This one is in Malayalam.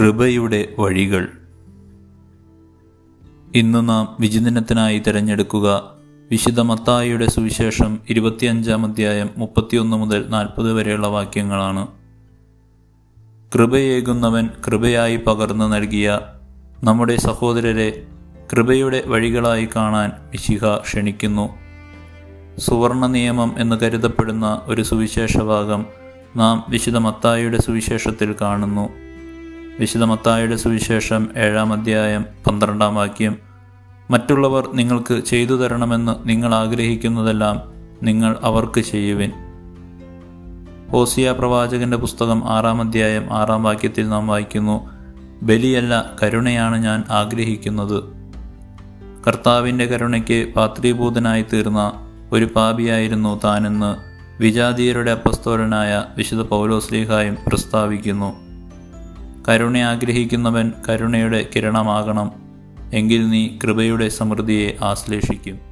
കൃപയുടെ വഴികൾ. ഇന്ന് നാം വിചിന്തനത്തിനായി തിരഞ്ഞെടുക്കുക വിശുദ്ധ മത്തായിയുടെ സുവിശേഷം ഇരുപത്തിയഞ്ചാം അധ്യായം മുപ്പത്തിയൊന്ന് മുതൽ നാൽപ്പത് വരെയുള്ള വാക്യങ്ങളാണ്. കൃപയേകുന്നവൻ കൃപയായി പകർന്നു നൽകിയ നമ്മുടെ സഹോദരരെ കൃപയുടെ വഴികളായി കാണാൻ വിശിഹ ക്ഷണിക്കുന്നു. സുവർണ നിയമം എന്ന് കരുതപ്പെടുന്ന ഒരു സുവിശേഷ ഭാഗം നാം വിശുദ്ധ മത്തായിയുടെ സുവിശേഷത്തിൽ കാണുന്നു. വിശുദ്ധ മത്തായിയുടെ സുവിശേഷം ഏഴാം അധ്യായം പന്ത്രണ്ടാം വാക്യം. മറ്റുള്ളവർ നിങ്ങൾക്ക് ചെയ്തു തരണമെന്ന് നിങ്ങൾ ആഗ്രഹിക്കുന്നതെല്ലാം നിങ്ങൾ അവർക്ക് ചെയ്യുവിൻ. ഓസിയ പ്രവാചകന്റെ പുസ്തകം ആറാം അധ്യായം ആറാം വാക്യത്തിൽ നാം വായിക്കുന്നു ബലിയല്ല കരുണയാണ് ഞാൻ ആഗ്രഹിക്കുന്നത്. കർത്താവിന്റെ കരുണയ്ക്ക് പാത്രീഭൂതനായി തീർന്ന ഒരു പാപിയായിരുന്നു താനെന്ന് വിജാതീയരുടെ അപ്പസ്തോലനായ വിശുദ്ധ പൗലോസ്ലീഹായും പ്രസ്താവിക്കുന്നു. കരുണ ആഗ്രഹിക്കുന്നവൻ കരുണയുടെ കിരണമാകണം എങ്കിൽ നീ കൃപയുടെ സമൃദ്ധിയെ ആശ്ലേഷിക്കും.